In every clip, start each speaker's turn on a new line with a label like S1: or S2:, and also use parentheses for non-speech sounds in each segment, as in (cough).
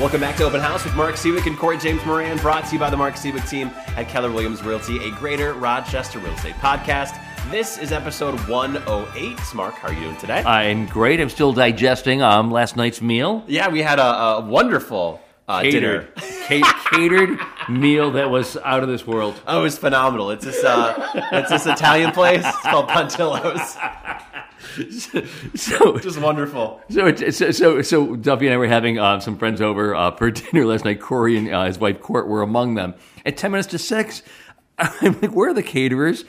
S1: Welcome back to Open House with Mark Siwiec and Corey James Moran, brought to you by the Mark Siwiec team at Keller Williams Realty, a greater Rochester real estate podcast. This is episode 108. Mark, how are you doing today?
S2: I'm great. I'm still digesting um, last night's meal.
S1: yeah, we had a, a wonderful uh, dinner.
S2: Catered, (laughs) Ca- catered meal that was out of this world.
S1: Oh, it was phenomenal. It's this uh, it's this Italian place. It's called Pontillo's.
S2: So,
S1: Just wonderful.
S2: so, it- so, so, so Duffy and I were having uh, some friends over uh, for (laughs) dinner last night. Corey and uh, his wife Court were among them. At ten minutes to six, (laughs) I'm like, "Where are the caterers?"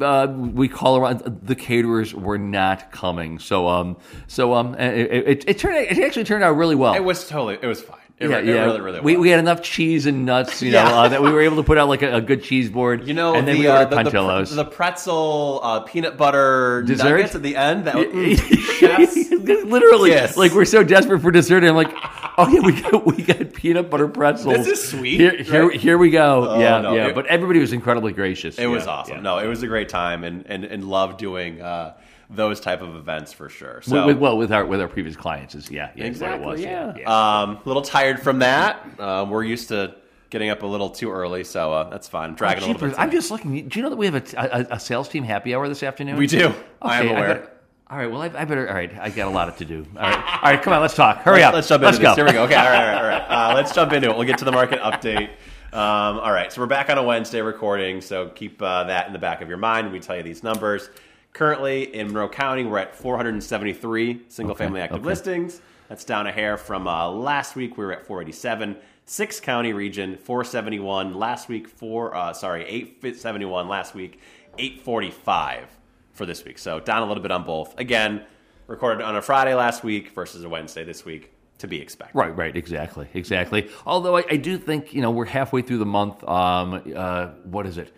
S2: Uh, we call around. The caterers were not coming. So, um, so um, it, it, it turned. It actually turned out really well.
S1: It was totally. It was fine. It,
S2: yeah,
S1: it
S2: yeah.
S1: really, really.
S2: we,
S1: was.
S2: we had enough cheese and nuts, you know,
S1: Yeah.
S2: uh, that we were able to put out like a, a good cheese board.
S1: You know,
S2: and then
S1: the,
S2: we
S1: uh, the, the, the pretzel uh, peanut butter
S2: Dessert?
S1: nuggets at the end. That mm, chef's (laughs)
S2: Literally,
S1: Yes.
S2: like we're so desperate for dessert. And I'm like, oh yeah, we got we got peanut butter pretzels.
S1: This is sweet,
S2: Here, here,
S1: right?
S2: here we go. yeah,
S1: no,
S2: yeah.
S1: it-
S2: but everybody was incredibly gracious.
S1: It was awesome.
S2: yeah.
S1: No, it was a great time, and and and love doing uh, those type of events for sure. So.
S2: With, well, with our with our previous clients, is yeah, yeah, was.
S1: Exactly. Yeah.
S2: yeah.
S1: Um, a little tired from that. Uh, we're used to getting up a little too early, so uh, that's fine. I'm dragging a little bit.
S2: I'm just looking. Do you know that we have a, a, a sales team happy hour this afternoon?
S1: We do. I am
S2: Okay,
S1: aware.
S2: better- all right. Well, I, I better. All right. I got a lot to do. All right. All right. Come on. Let's talk. Hurry up.
S1: Let's jump
S2: Let's
S1: into
S2: go.
S1: this. Here we go. Okay. All right. All right. All right. Uh, let's jump into it. We'll get to the market update. Um, all right. So we're back on a Wednesday recording. So keep uh, that in the back of your mind when we tell you these numbers. Currently in Monroe County, we're at 473 single family active
S2: okay.
S1: listings. That's down a hair from uh, last week. We were at 487. Six county region, 471 last week. Four, uh, sorry, 871 last week. 845 for this week. So down a little bit on both. Again, recorded on a Friday last week versus a Wednesday this week. To be expected.
S2: Right, right, exactly, exactly. Although I, I do think you know we're halfway through the month. Um, uh, what is it?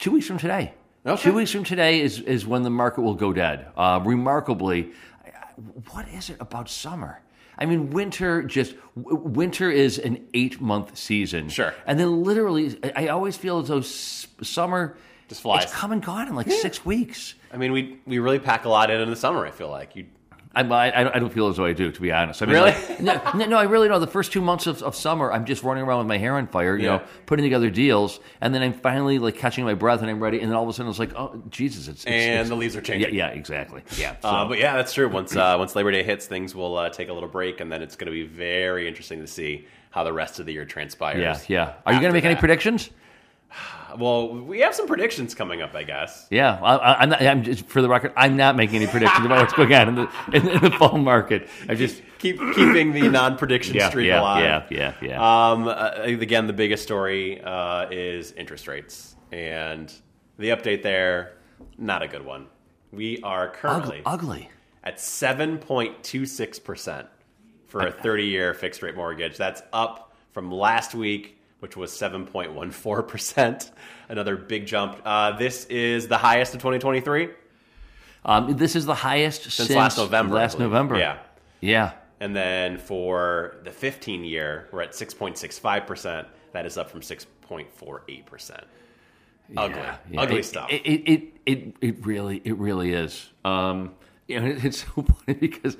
S2: Two weeks from today.
S1: Okay.
S2: Two weeks from today is is when the market will go dead. Uh, remarkably, what is it about summer? I mean, winter just winter is an eight month season.
S1: Sure.
S2: and then literally, I always feel as though summer
S1: Just flies.
S2: It's come and gone in like six weeks.
S1: I mean, we we really pack a lot in in the summer. I feel like you.
S2: I, I, I don't feel as though I do, to be honest. I mean,
S1: Really?
S2: like, no, no, I really don't. The first two months of, of summer, I'm just running around with my hair on fire, you
S1: Yeah.
S2: know, putting together deals, and then I'm finally like catching my breath and I'm ready, and then all of a sudden it's like, oh Jesus, it's, it's
S1: And
S2: it's-
S1: the leaves are changing.
S2: yeah, exactly, yeah. So,
S1: Uh, but yeah, that's true. Once uh, once Labor Day hits, things will uh, take a little break, and then it's going to be very interesting to see how the rest of the year transpires.
S2: yeah, yeah. Are you going to make any predictions? (sighs) (sighs)
S1: Well, we have some predictions coming up, I guess.
S2: Yeah, I, I'm, not, I'm just for the record, I'm not making any predictions about what's going on in the in, in the fall market. I just
S1: Keep keeping the non-prediction
S2: yeah,
S1: streak
S2: yeah,
S1: alive.
S2: yeah, yeah, yeah.
S1: Um, uh, again, the biggest story uh, is interest rates, and the update there, not a good one. We are currently
S2: ugly,
S1: at seven point two six percent for a thirty-year fixed rate mortgage. That's up from last week, which was seven point one four percent. Another big jump. Uh, this is the highest of twenty twenty-three
S2: Um, this is the highest since,
S1: since last November.
S2: Last. November.
S1: yeah.
S2: yeah.
S1: And then for the 15 year, we're at 6.65%. That is up from 6.48%. Ugly.
S2: Yeah, yeah.
S1: Ugly
S2: It-
S1: stuff.
S2: It, it it it really it really is. Um, (laughs) it's so funny because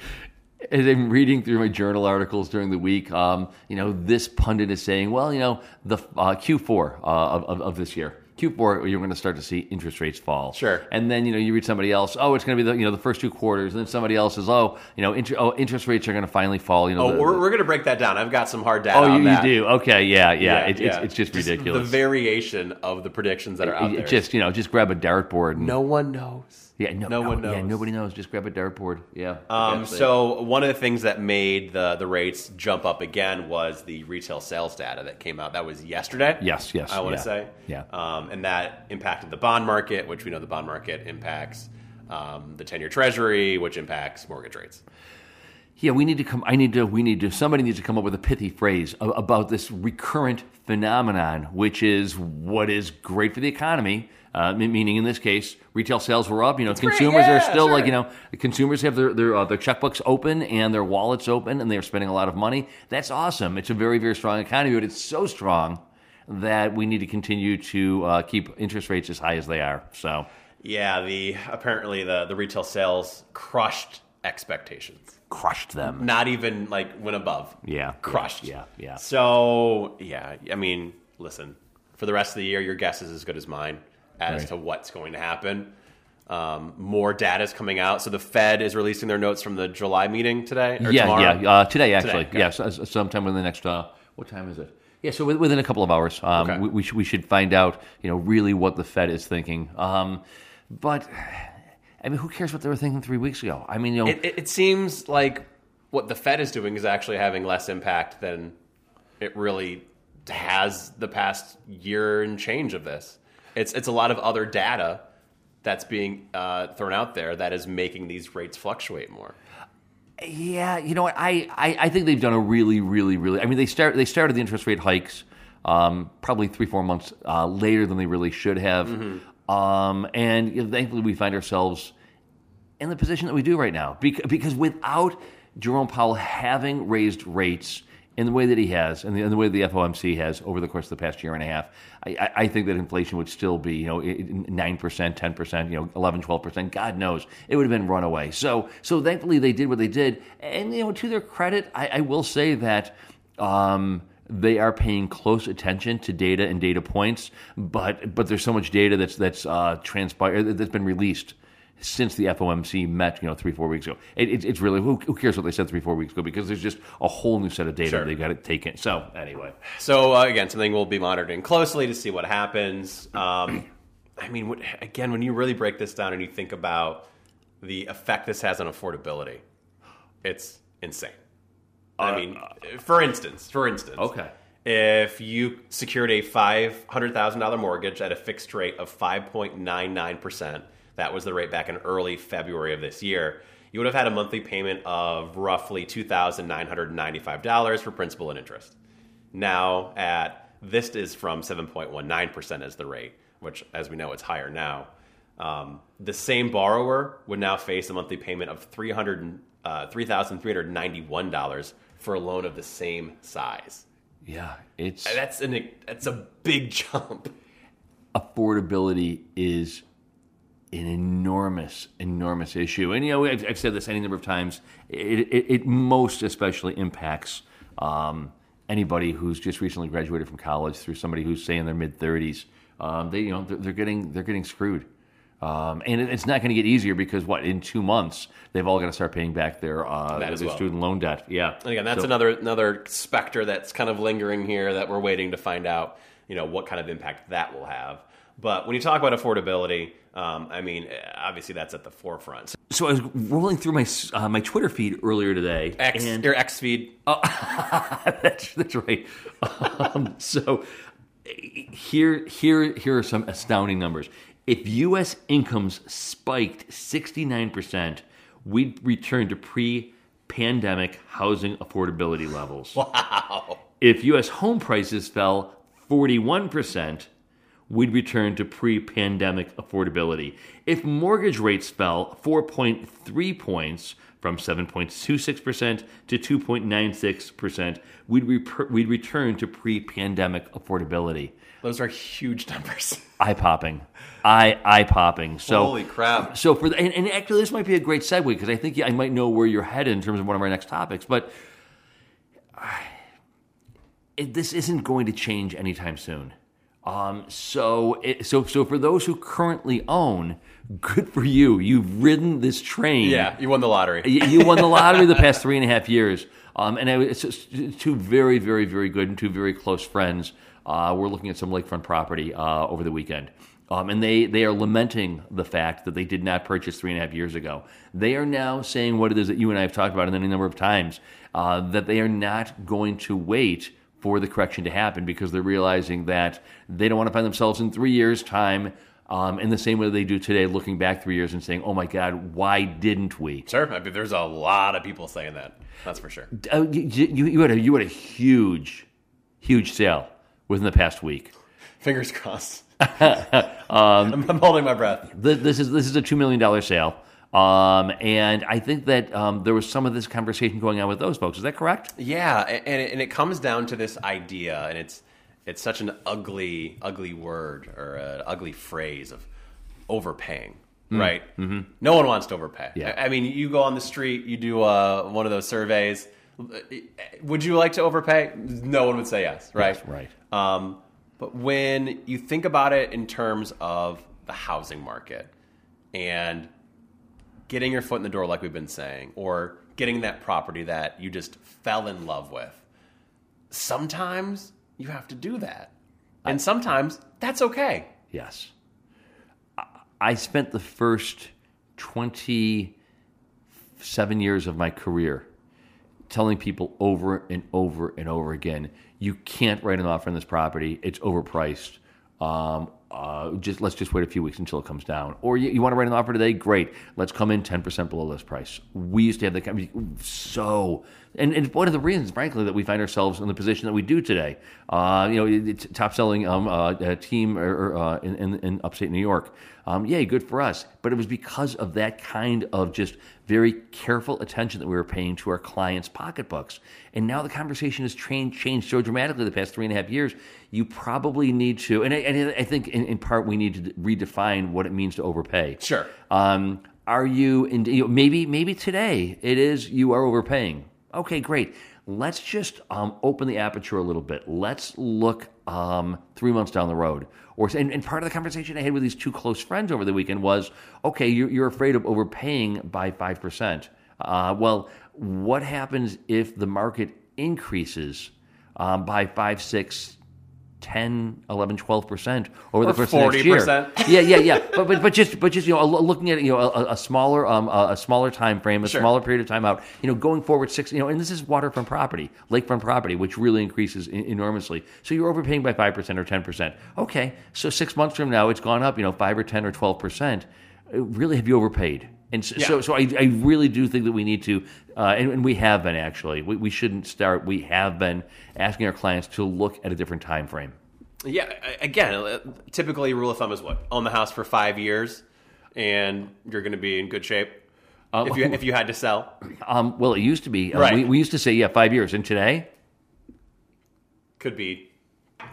S2: as I'm reading through my journal articles during the week, um, you know, this pundit is saying, well, you know, the uh, Q4 uh, of, of of this year. Q4, you're going to start to see interest rates fall.
S1: Sure.
S2: And then, you know, you read somebody else, oh, it's going to be the, you know, the first two quarters. And then somebody else says, oh, you know, inter- oh, interest rates are going to finally fall. You know,
S1: oh,
S2: the-
S1: we're, we're going to break that down. I've got some hard data
S2: oh, you, you do. Okay. Yeah. Yeah.
S1: Yeah,
S2: It,
S1: yeah.
S2: It's, it's just ridiculous.
S1: The variation of the predictions that are out
S2: You
S1: there.
S2: Just, you know, just grab a dartboard and
S1: no one knows.
S2: Yeah, no,
S1: no one knows.
S2: Yeah, nobody knows. Just grab a dartboard. Yeah.
S1: Um, so one of the things that made the the rates jump up again was the retail sales data that came out. That was yesterday.
S2: Yes, yes,
S1: I want
S2: yeah,
S1: to say.
S2: yeah.
S1: Um, and that impacted the bond market, which we know the bond market impacts um, the ten year Treasury, which impacts mortgage rates.
S2: yeah, we need to come. I need to. We need to. Somebody needs to come up with a pithy phrase about this recurrent phenomenon, which is what is great for the economy. Uh, meaning, in this case, retail sales were up. You know, consumers
S1: yeah,
S2: are still like you know, consumers have their their, uh, their checkbooks open and their wallets open, and they're spending a lot of money. That's awesome. It's a very very strong economy, but it's so strong that we need to continue to uh, keep interest rates as high as they are. So.
S1: Yeah, the apparently the the retail sales crushed expectations.
S2: Crushed them.
S1: Not even like went above.
S2: Yeah,
S1: crushed.
S2: yeah, yeah.
S1: So yeah, I mean, listen, for the rest of the year, your guess is as good as mine as
S2: Right.
S1: to what's going to happen. Um, more data is coming out. So the Fed is releasing their notes from the July meeting today. Or
S2: yeah,
S1: tomorrow?
S2: yeah. Uh, today, actually.
S1: okay.
S2: Yeah, so- sometime within the next. Uh, what time is it? Yeah, so within a couple of hours, um,
S1: Okay.
S2: we, we, should, we should find out, you know, really what the Fed is thinking. Um, but I mean, who cares what they were thinking three weeks ago? I mean, you know,
S1: It, it, it seems like what the Fed is doing is actually having less impact than it really has the past year and change of this. It's it's a lot of other data that's being uh, thrown out there that is making these rates fluctuate more.
S2: Yeah, you know what? I, I, I think they've done a really, really, really. I mean, they start they started the interest rate hikes um, probably three, four months uh, later than they really should have, um, and you know, thankfully we find ourselves in the position that we do right now because, because without Jerome Powell having raised rates in the way that he has and the, in the way the FOMC has over the course of the past year and a half, I, I- think that inflation would still be, you know, nine percent, ten percent, you know, 11, 12 percent. God knows it would have been runaway. So, so thankfully they did what they did, and you know, to their credit, I, I will say that. Um, they are paying close attention to data and data points, but but there's so much data that's that's uh, transpired that's been released since the FOMC met, you know, three four weeks ago. It, it, it's really who, who, cares what they said three four weeks ago because there's just a whole new set of data
S1: sure.
S2: they've got to take in. So anyway,
S1: so uh, again, something we'll be monitoring closely to see what happens. Um, (clears throat) I mean, what, again, when you really break this down and you think about the effect this has on affordability, it's insane. I uh, mean, for instance, for instance,
S2: okay
S1: if you secured a $500,000 mortgage at a fixed rate of 5.99% that was the rate back in early February of this year. You would have had a monthly payment of roughly two thousand nine hundred ninety five dollars for principal and interest. Now at this is from seven point one nine percent as the rate, which, as we know, it's higher now. Um, the same borrower would now face a monthly payment of three hundred uh, three thousand three hundred ninety one dollars for a loan of the same size.
S2: yeah, it's
S1: That's an that's a big (laughs) jump.
S2: affordability is an enormous, enormous issue. And you know, I've, I've said this any number of times. It, it, it most especially impacts um, anybody who's just recently graduated from college through somebody who's say in their mid thirties. Um, they, you know, they're, they're getting they're getting screwed. Um, and it- it's not going to get easier because what in two months they've all got to start paying back their uh, their
S1: well.
S2: student loan debt. Yeah,
S1: And again, that's
S2: So-
S1: another another specter that's kind of lingering here that we're waiting to find out. You know what kind of impact that will have. But when you talk about affordability, um, I mean, obviously that's at the forefront.
S2: So I was rolling through my uh, my Twitter feed earlier today,
S1: X
S2: and
S1: your X feed. (laughs)
S2: that's, that's right. (laughs) Um, so here, here, here are some astounding numbers. If U.S. incomes spiked 69%, we'd return to pre-pandemic housing affordability levels.
S1: Wow.
S2: If U.S. home prices fell 41%, we'd return to pre pandemic affordability. If mortgage rates fell 4.3 points from 7.26% to 2.96%, we'd, we'd return to pre pandemic affordability.
S1: Those are huge numbers. (laughs)
S2: Eye popping. Eye, eye popping. So,
S1: Holy crap.
S2: so for the, and, and actually, this might be a great segue because I think I might know where you're headed in terms of one of our next topics. But (sighs) it, this isn't going to change anytime soon. Um, so, it, so, so for those who currently own, good for you. You've ridden this train.
S1: Yeah, you won the lottery.
S2: You, you won the lottery the (laughs) past three and a half years. Um, and it's two very, very, very good and two very close friends. Uh, we're looking at some lakefront property uh, over the weekend. Um, and they, they are lamenting the fact that they did not purchase three and a half years ago. They are now saying what it is that you and I have talked about in any number of times uh, that they are not going to wait for the correction to happen because they're realizing that they don't want to find themselves in three years' time um, in the same way they do today, looking back three years and saying, "Oh my God, why didn't we?"
S1: Sure. I mean, there's a lot of people saying that. That's for sure.
S2: Uh, you, you, you had a you had a huge, huge sale within the past week.
S1: Fingers crossed. (laughs) (laughs)
S2: Um,
S1: I'm, I'm holding my breath.
S2: This, this is this is a two million dollar sale, um, and I think that um, there was some of this conversation going on with those folks. Is that correct?
S1: Yeah, and it, and it comes down to this idea, and it's it's such an ugly, ugly word or an ugly phrase of overpaying. right? Mm-hmm. No one wants to overpay.
S2: Yeah.
S1: I I mean, you go on the street, you do uh, one of those surveys. Would you like to overpay? No one would say yes, right?
S2: Yes, right.
S1: Um, but when you think about it in terms of the housing market and getting your foot in the door, like we've been saying, or getting that property that you just fell in love with, sometimes you have to do that. And sometimes that's okay.
S2: Yes. I- I spent the first 27 years of my career telling people over and over and over again you can't write an offer on this property, it's overpriced. Um, uh, just let's just wait a few weeks until it comes down. Or you, you want to write an offer today? Great. Let's come in ten percent below list price. We used to have. I so, and, and one of the reasons, frankly, that we find ourselves in the position that we do today. Uh, you know, it's top selling um, uh, team or, or, uh, in, in, in upstate New York. Um, yay, good for us. But it was because of that kind of just very careful attention that we were paying to our clients' pocketbooks. And now the conversation has changed, changed so dramatically the past three and a half years. You probably need to, and I, and I think in, in part we need to redefine what it means to overpay.
S1: Sure.
S2: Um, are you, in, you know, maybe maybe today it is you are overpaying. Okay, great. Let's just um, open the aperture a little bit. Let's look um, three months down the road. Or and, and part of the conversation I had with these two close friends over the weekend was, okay, you're, you're afraid of overpaying by five percent. Uh, well, what happens if the market increases um, by five, six, 10, 11, 12 percent over the
S1: Or
S2: course of next year. Yeah, yeah, yeah. But, but but just but just you know looking at you know a, a smaller um a, smaller time frame, a
S1: Sure.
S2: smaller period of time out. You know, going forward six. You know, and this is waterfront property, lakefront property, which really increases en- enormously. So you're overpaying by five percent or ten percent. Okay, so six months from now, it's gone up. You know, five or ten or twelve percent. Really, have you overpaid? And so,
S1: Yeah.
S2: so, so I, I really do think that we need to, uh, and, and we have been actually. We, we shouldn't start. We have been asking our clients to look at a different time frame.
S1: Yeah, again, uh, typically rule of thumb is what? Own the house for five years and you're going to be in good shape. if, you, if you had to sell.
S2: Um, well, it used to be. Uh,
S1: Right.
S2: we, we used to say, yeah, five years. And today,
S1: Could be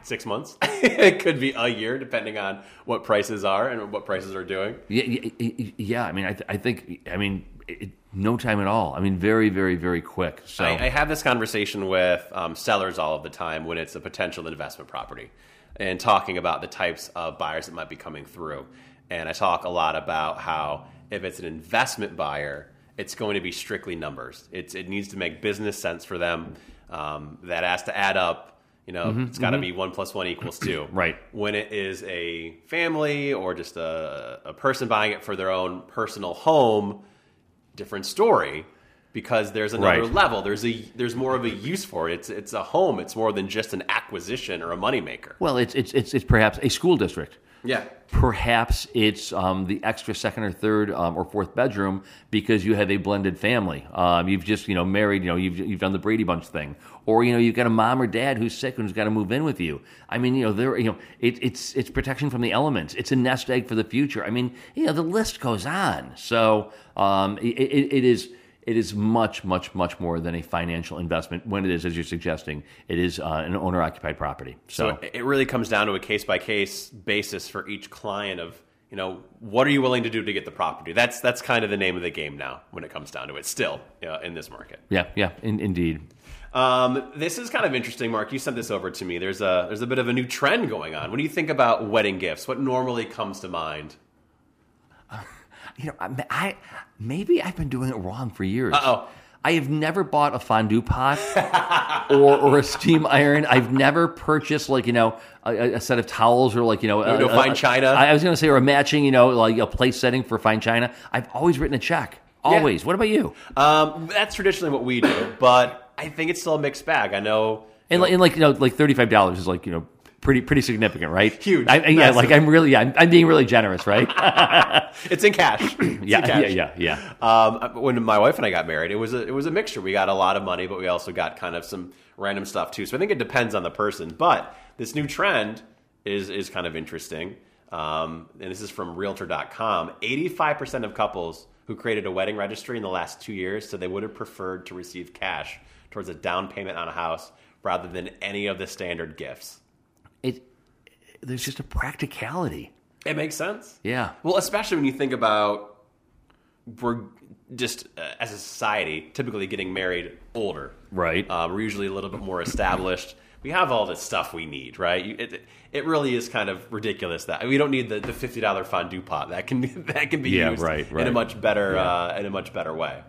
S1: six months. (laughs) it could be a year, depending on what prices are and what prices are doing.
S2: yeah, yeah, yeah I mean, I, th- I think, I mean, it, no time at all. I mean, very, very, very quick. So,
S1: I, I have this conversation with um, sellers all of the time when it's a potential investment property and talking about the types of buyers that might be coming through. And I talk a lot about how if it's an investment buyer, it's going to be strictly numbers. It's, it needs to make business sense for them. Um, that has to add up. You know, mm-hmm, it's got to mm-hmm. be one plus one equals two. (clears throat)
S2: Right.
S1: When it is a family or just a, a person buying it for their own personal home, different story because there's another
S2: Right.
S1: level. There's a there's more of a use for it. It's it's a home. It's more than just an acquisition or a moneymaker.
S2: well, it's, it's, it's, it's perhaps a school district.
S1: Yeah.
S2: Perhaps it's um, the extra second or third um, or fourth bedroom because you have a blended family. Um, you've just you know married. You know you've you've done the Brady Bunch thing, or you know you've got a mom or dad who's sick and who's got to move in with you. I mean you know there you know it, it's it's protection from the elements. It's a nest egg for the future. I mean you know the list goes on. So um, it, it, it is. It is much, much, much more than a financial investment. When it is, as you're suggesting, it is uh, an owner-occupied property.
S1: So
S2: So,
S1: it really comes down to a case by case basis for each client of you know what are you willing to do to get the property. That's that's kind of the name of the game now when it comes down to it. Still uh, in this market.
S2: yeah, yeah, in, indeed.
S1: Um, this is kind of interesting, Mark. You sent this over to me. There's a there's a bit of a new trend going on. When do you think about wedding gifts? What normally comes to mind?
S2: You know, I, I maybe I've been doing it wrong for years.
S1: Uh-oh.
S2: I have never bought a fondue pot or, or a steam iron. I've never purchased like you know a, a set of towels or like you know
S1: No
S2: a,
S1: fine
S2: a-
S1: china?
S2: I, I was going to say or a matching you know like a place setting for fine china. I've always written a check. Always. What about you?
S1: Um, that's traditionally what we do, but I think it's still a mixed bag. I know.
S2: And, like- and like you know like thirty five dollars is like you know pretty pretty significant, right?
S1: Huge,
S2: I, yeah,
S1: massive.
S2: like I'm really yeah, I'm, I'm being really generous, right? (laughs)
S1: It's in cash. (clears throat) It's in
S2: yeah,
S1: cash.
S2: yeah, yeah, yeah.
S1: Um, when my wife and I got married, it was a it was a mixture. We got a lot of money, but we also got kind of some random stuff too. So I think it depends on the person. But this new trend is is kind of interesting. Um, and this is from Realtor.com. Eighty five percent of couples who created a wedding registry in the last two years said they would have preferred to receive cash towards a down payment on a house rather than any of the standard gifts.
S2: There's just a practicality.
S1: It makes sense.
S2: Yeah.
S1: Well, especially when you think about we're just uh, as a society typically getting married older.
S2: Right.
S1: Uh, we're usually a little bit more established. We have all the stuff we need, right? You, it, it really is kind of ridiculous that we don't need the, the fifty dollar fondue pot that can (laughs) that can be
S2: Yeah,
S1: used
S2: right,
S1: in a much better
S2: Yeah.
S1: uh, in a much better way.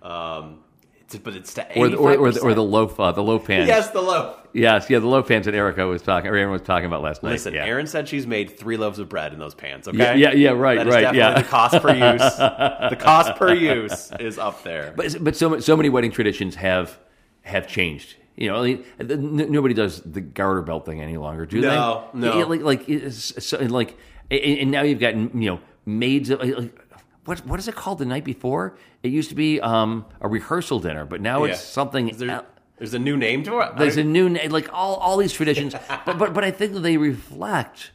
S1: Um, it's, but it's to
S2: Or the, or, or, the, or the loaf uh, the loaf pans.
S1: yes, the loaf.
S2: Yes, yeah, the loaf pans that Erica was talking, or Aaron was talking about last night.
S1: Listen,
S2: yeah.
S1: Aaron said she's made three loaves of bread in those pans. Okay,
S2: Yeah, yeah, yeah, right,
S1: That is
S2: right,
S1: definitely
S2: yeah.
S1: The cost per use, (laughs) the cost per use is up there.
S2: But but so so many wedding traditions have have changed. You know, I mean, nobody does the garter belt thing any longer, do
S1: No,
S2: they?
S1: no.
S2: no. like like so, and like and, and now you've got you know maids. Like, what what is it called the night before? It used to be um, a rehearsal dinner, but now
S1: Yeah.
S2: it's something.
S1: There-
S2: el-
S1: there's a new name to it.
S2: There's
S1: I-
S2: a new na- like all all these traditions, (laughs) but but but I think that they reflect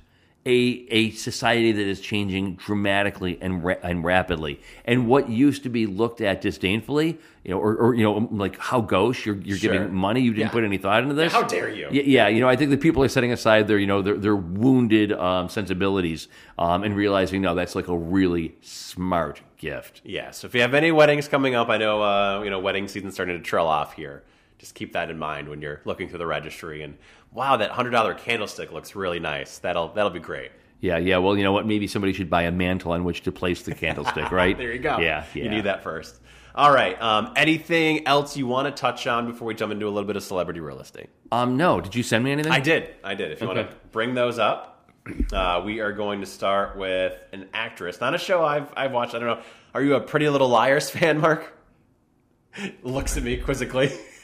S2: a a society that is changing dramatically and ra- and rapidly. And what used to be looked at disdainfully, you know, or, or you know, like how gauche you're you're
S1: Sure.
S2: giving money, you didn't
S1: Yeah.
S2: put any thought into this.
S1: How dare you?
S2: Yeah, yeah, you know, I think that people are setting aside their, you know, their, their wounded um, sensibilities um, and realizing, no, that's like a really smart gift.
S1: Yeah, so if you have any weddings coming up, I know uh, you know wedding season's starting to trail off here. Just keep that in mind when you're looking through the registry. And wow, that hundred dollar candlestick looks really nice. That'll that'll be great.
S2: Yeah, yeah. Well, you know what? Maybe somebody should buy a mantle on which to place the candlestick, right? (laughs)
S1: There you go.
S2: Yeah, yeah.
S1: You need that first. All right. Um, anything else you want to touch on before we jump into a little bit of celebrity real estate?
S2: Um, no. Did you send me anything?
S1: I did. I did. If you want to bring those up, uh, we are going to start with an actress. Not a show I've I've watched. I don't know. Are you a Pretty Little Liars (laughs) fan, Mark? Looks at me quizzically. (laughs)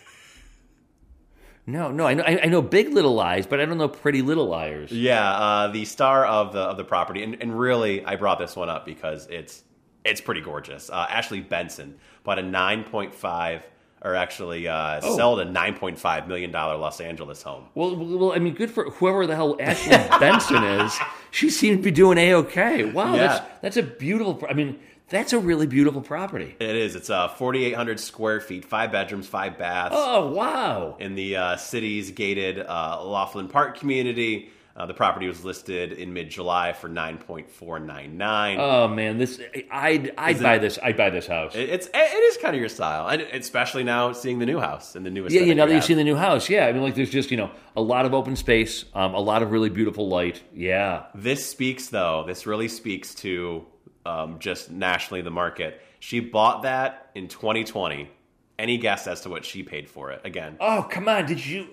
S2: No, no. I know, I know Big Little Lies, but I don't know Pretty Little Liars.
S1: Yeah, uh, the star of the of the property, and, and really, I brought this one up because it's it's pretty gorgeous. Uh, Ashley Benson bought a nine point five, or actually uh,
S2: Oh.
S1: sold a nine point five million dollar Los Angeles home.
S2: Well, well, well, I mean, good for whoever the hell Ashley (laughs) Benson is. She seems to be doing a okay. Wow,
S1: Yeah.
S2: that's that's a beautiful. I mean, that's a really beautiful property.
S1: It is. It's uh, forty eight hundred square feet, five bedrooms, five baths.
S2: Oh wow.
S1: in the uh, city's gated uh, Laughlin Park community. Uh, the property was listed in mid July for nine point four nine nine.
S2: Oh man, this I'd I'd
S1: Is
S2: buy
S1: it-
S2: this. I'd buy this house.
S1: It, it's it is kind of your style, and especially now seeing the new house and the newest.
S2: Yeah, yeah. Now that you've seen the new house, yeah. I mean, like, there's just you know a lot of open space, um, a lot of really beautiful light. Yeah.
S1: This speaks, though, this really speaks to um, just nationally the market. She bought that in 2020. Any guess as to what she paid for it? Again,
S2: Oh come on, did you?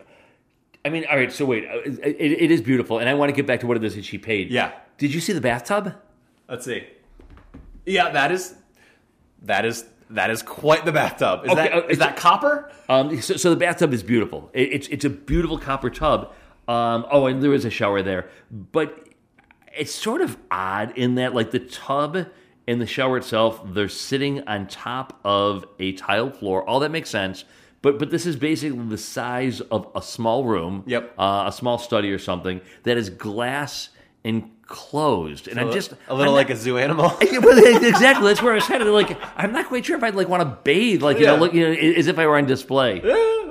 S2: I mean, all right. So wait, uh, it, it is beautiful, and I want to get back to what it is that she paid.
S1: Yeah.
S2: Did you see the bathtub?
S1: let's see. Yeah, that is that is that is quite the bathtub. Is
S2: Okay,
S1: that
S2: uh,
S1: is that copper?
S2: Um, so, so the bathtub is beautiful. It, it's it's a beautiful copper tub. Um, oh, and there is a shower there, but it's sort of odd in that like the tub and the shower itself, they're sitting on top of a tiled floor. All that makes sense. But but this is basically the size of a small room.
S1: Yep.
S2: Uh, a small study or something that is glass enclosed, and I'm just
S1: a little
S2: I'm
S1: like a zoo animal. (laughs)
S2: exactly. That's where I was headed. Like, I'm not quite sure if I'd like want to bathe, like you
S1: Yeah.
S2: know, look, you know, as if I were on display.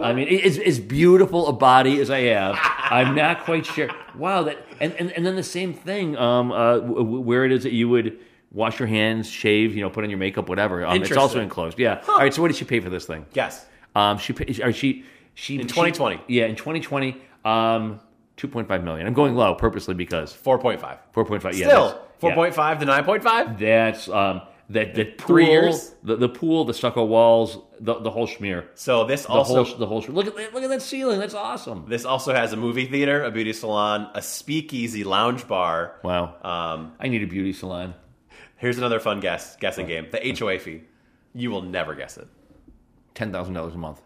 S2: I mean, as, as beautiful a body as I have, I'm not quite sure. Wow, that and, and, and then the same thing, um, uh, where it is that you would wash your hands, shave, you know, put on your makeup, whatever. Um, it's also enclosed. Yeah. All right. So, what did she pay for this thing?
S1: yes.
S2: Um, she or she she
S1: In 2020.
S2: yeah, in 2020, um, 2.5 million. I'm going low purposely because
S1: 4.5.
S2: 4.5. Yeah,
S1: Still,
S2: that's- yeah.
S1: 4.5 to 9.5?
S2: That's um that the pool,
S1: Three years?
S2: the, the pool, the stucco walls, the, the whole schmear,
S1: So this
S2: the
S1: also
S2: whole the whole. Look at look at that ceiling. That's awesome.
S1: this also has a movie theater, a beauty salon, a speakeasy lounge bar.
S2: Wow.
S1: Um,
S2: I need a beauty salon.
S1: here's another fun guess guessing game. The HOA fee. You will never guess it.
S2: Ten thousand dollars a month.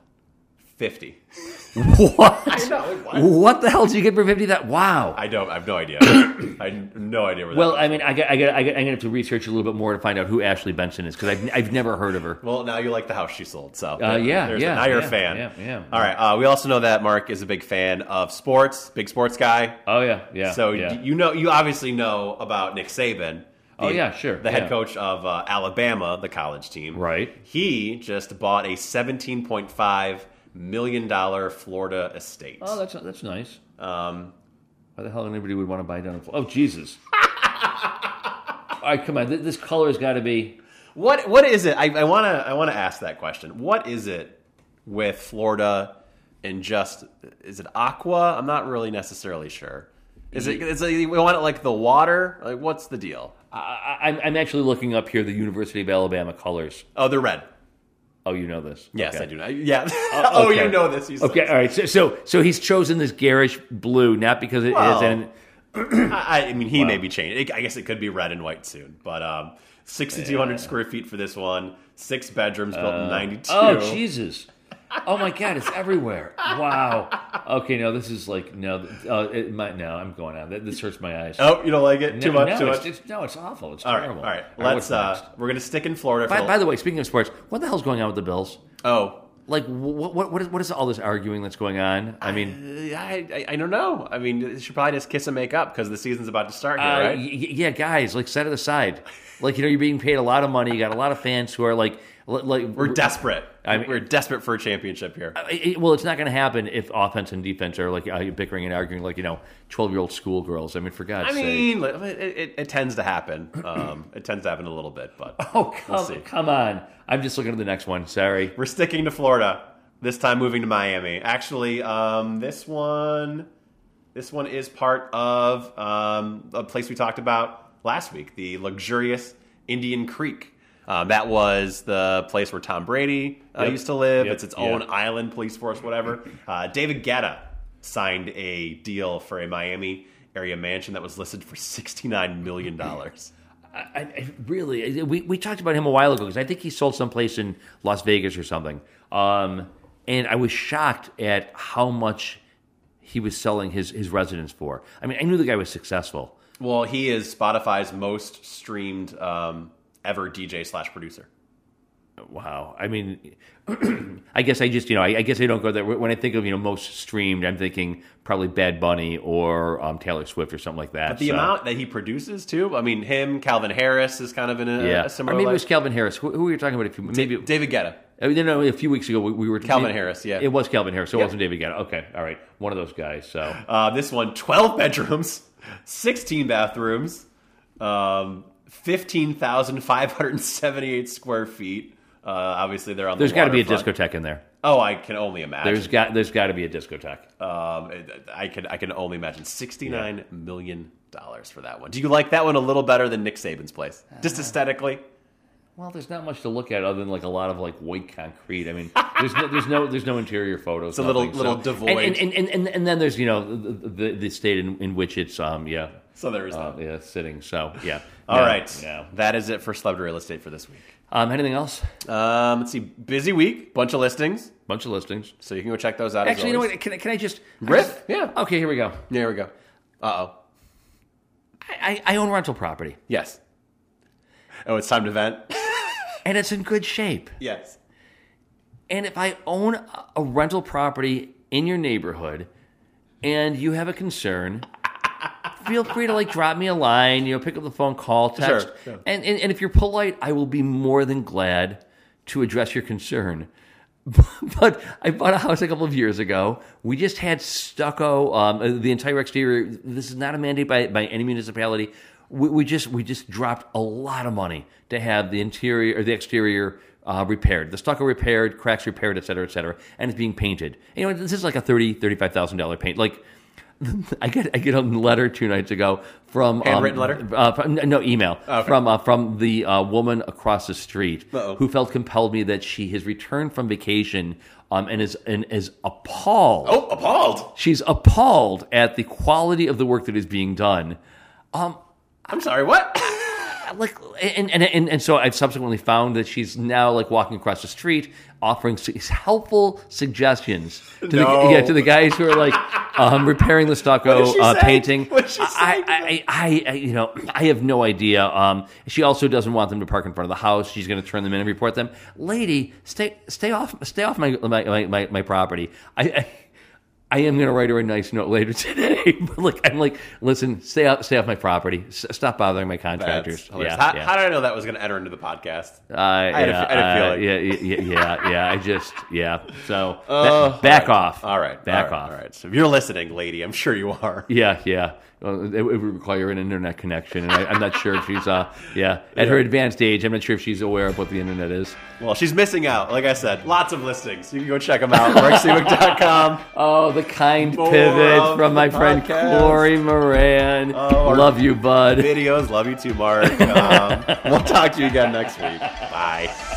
S1: 50. (laughs) (laughs)
S2: What?
S1: I know. What?
S2: What the hell did you get for fifty? That wow.
S1: I don't. I have no idea. (coughs) I have no idea where.
S2: Well. I mean, I got, I got, I I'm gonna have to research a little bit more to find out who Ashley Benson is because I've, I've never heard of her.
S1: well, now you like the house she sold. So
S2: Uh, yeah, yeah,
S1: Now you're
S2: yeah,
S1: a fan.
S2: yeah, yeah.
S1: All right. Uh, we also know that Mark is a big fan of sports. Big sports guy.
S2: Oh yeah, yeah.
S1: So
S2: yeah.
S1: d- you know, you obviously know about Nick Saban.
S2: Oh, yeah, sure,
S1: The head
S2: yeah.
S1: coach of uh, Alabama, the college team.
S2: Right.
S1: He just bought a seventeen point five million dollar Florida estate.
S2: oh, that's that's nice.
S1: Um,
S2: Why the hell anybody would want to buy down? Oh Jesus. (laughs) All right, come on. Th- This color has got to be.
S1: What what is it? I, I wanna I wanna ask that question. What is it with Florida and just is it aqua? I'm not really necessarily sure. Is it is it we want it like the water? Like what's the deal?
S2: I, I'm actually looking up here the University of Alabama colors.
S1: Oh, they're red.
S2: Oh, you know this.
S1: Yes,
S2: Okay.
S1: I do know. Yeah. oh, (laughs)
S2: okay.
S1: you know this. You
S2: Okay, all right. So, so, so he's chosen this garish blue, not because it is
S1: Well,
S2: an (clears throat)
S1: I, I mean, he may be changed. It, I guess it could be red and white soon. But um, 6,200 square feet for this one. Six bedrooms, built in 92.
S2: Oh Jesus! Oh my God! It's everywhere. Wow. Okay, no, this is like no. Uh, it might no. I'm going on. This hurts my eyes.
S1: Oh, you don't like it? Too much?
S2: no,
S1: too
S2: it's,
S1: much?
S2: it's- no, it's awful. It's
S1: All right,
S2: terrible.
S1: all right. Let's. Uh, we're gonna stick in Florida.
S2: by, by the way, speaking of sports, what the hell's going on with the Bills?
S1: oh,
S2: Like, what, what, what, is, what is all this arguing that's going on? I mean,
S1: I, I, I don't know. I mean, you should probably just kiss and make up because the season's about to start here,
S2: uh,
S1: right?
S2: y- yeah, guys, like set it aside. Like, you know, you're being paid a lot of money. You got a lot of fans who are like, li- like
S1: We're desperate.
S2: I mean-
S1: we're desperate for a championship here.
S2: It- well, it's not going to happen if offense and defense are like uh, bickering and arguing like you know twelve year old schoolgirls. I mean, for God's
S1: I
S2: sake.
S1: mean, it, it, it tends to happen. (clears throat) Um, it tends to happen a little bit, but
S2: Oh,
S1: we'll
S2: come,
S1: see.
S2: come on. I'm just looking at the next one. Sorry.
S1: We're sticking to Florida. This time, moving to Miami. Actually, um, this one, this one is part of um, a place we talked about last week, the luxurious Indian Creek. Um, that was the place where Tom Brady uh,
S2: Yep.
S1: used to live.
S2: Yep.
S1: It's its own island, police force, whatever. Uh, David Guetta signed a deal for a Miami area mansion that was listed for sixty-nine million dollars.
S2: I, I really, we, we talked about him a while ago because I think he sold someplace in Las Vegas or something. Um, and I was shocked at how much he was selling his, his residence for. I mean, I knew the guy was successful.
S1: Well, he is Spotify's most streamed um, ever DJ slash producer.
S2: Wow. I mean, (clears throat) I guess I just, you know, I, I guess I don't go there. When I think of, you know, most streamed, I'm thinking probably Bad Bunny or um, Taylor Swift or something like that.
S1: But the
S2: So,
S1: amount that he produces too, I mean, him, Calvin Harris is kind of in a,
S2: Yeah.
S1: a
S2: Or
S1: similar.
S2: maybe it was Calvin Harris. Who, who were you talking about? If you, maybe
S1: David Guetta.
S2: I mean, no, a few weeks ago we, we were
S1: Calvin Harris, yeah.
S2: it was Calvin Harris. So it wasn't David Guetta. Okay, all right, one of those guys. So
S1: Uh, this one, 12 bedrooms, (laughs) 16 bathrooms, um, 15,578 square feet. Uh, obviously, they're on
S2: there's
S1: the
S2: got to be a discotheque in there.
S1: Oh, I can only imagine.
S2: There's got there's got to be a discotheque.
S1: Um, I can I can only imagine sixty-nine million dollars for that one. Do you like that one a little better than Nick Saban's place, just aesthetically?
S2: Well, there's not much to look at other than like a lot of like white concrete. I mean, there's no there's no there's no interior photos. It's
S1: a little- little devoid.
S2: And and, and, and and then there's you know the the, the state in, in which it's um yeah
S1: So there is
S2: uh,
S1: that.
S2: yeah sitting. So yeah. (laughs)
S1: All
S2: No,
S1: right,
S2: No.
S1: that is it for celebrity real estate for this week.
S2: Um, anything else?
S1: Um, let's see, busy week, bunch of listings,
S2: Bunch of listings.
S1: so you can go check those out.
S2: Actually, you know what? Can, I- can I just
S1: Riff? Yeah.
S2: Okay, here we go.
S1: There we go. Uh oh.
S2: I, I I own rental property,
S1: Yes. Oh, it's time to vent. (laughs)
S2: and it's in good shape.
S1: yes.
S2: And if I own a- a rental property in your neighborhood and you have a concern, feel free to like drop me a line, you know, pick up the phone, call, text.
S1: Sure, sure.
S2: And, and and if you're polite, I will be more than glad to address your concern. (laughs) But I bought a house a couple of years ago. We just had stucco, um, uh, the entire exterior. This is not a mandate by, by any municipality. We, we just we just dropped a lot of money to have the interior or the exterior uh, repaired, the stucco repaired, cracks repaired, et cetera, et cetera, and it's being painted. You know, this is like a thirty thirty five thousand dollar paint. Like (laughs) I get I get a letter two nights ago from um,
S1: Handwritten letter?
S2: uh, from- no email
S1: Okay.
S2: from uh, from the uh, woman across the street
S1: Uh-oh.
S2: who felt compelled me that she has returned from vacation um, and is and is appalled.
S1: Oh, appalled.
S2: She's appalled at the quality of the work that is being done.
S1: I'm sorry. What? (laughs)
S2: Like and, and and and so I've subsequently found that she's now like walking across the street, offering helpful suggestions to
S1: No.
S2: the yeah to the guys who are like um, repairing the stucco, uh, painting.
S1: What she say
S2: I, I, I, I, you know, I have no idea. Um, she also doesn't want them to park in front of the house. She's going to turn them in and report them. Lady, stay, stay off, stay off my my my, my, my property. I. I I am going to write her a nice note later (laughs) today. but like, I'm like, listen, stay off, stay off my property. S- stop bothering my contractors. Yeah,
S1: how,
S2: yeah.
S1: how did I know that was going to enter into the podcast?
S2: Uh,
S1: had a
S2: yeah,
S1: I had a
S2: uh,
S1: feeling.
S2: yeah, yeah, yeah, yeah. I just, yeah. So (laughs)
S1: Uh,
S2: ba- back
S1: all right.
S2: off.
S1: All right.
S2: back
S1: all right,
S2: off.
S1: All right. So if you're listening, lady, I'm sure you are.
S2: Yeah, yeah. Uh, it, it would require an internet connection, and I, I'm not sure if she's, uh, (laughs) yeah, at her advanced age, I'm not sure if she's aware of what the internet is.
S1: Well, she's missing out. Like I said, lots of listings. You can go check them out. RexSeawick.com. (laughs)
S2: Oh, the kind
S1: More
S2: pivot from my friend
S1: podcast.
S2: Corey Moran.
S1: Oh,
S2: Love you, bud.
S1: Videos. Love you too, Mark. Um, we'll talk to you again next week. Bye.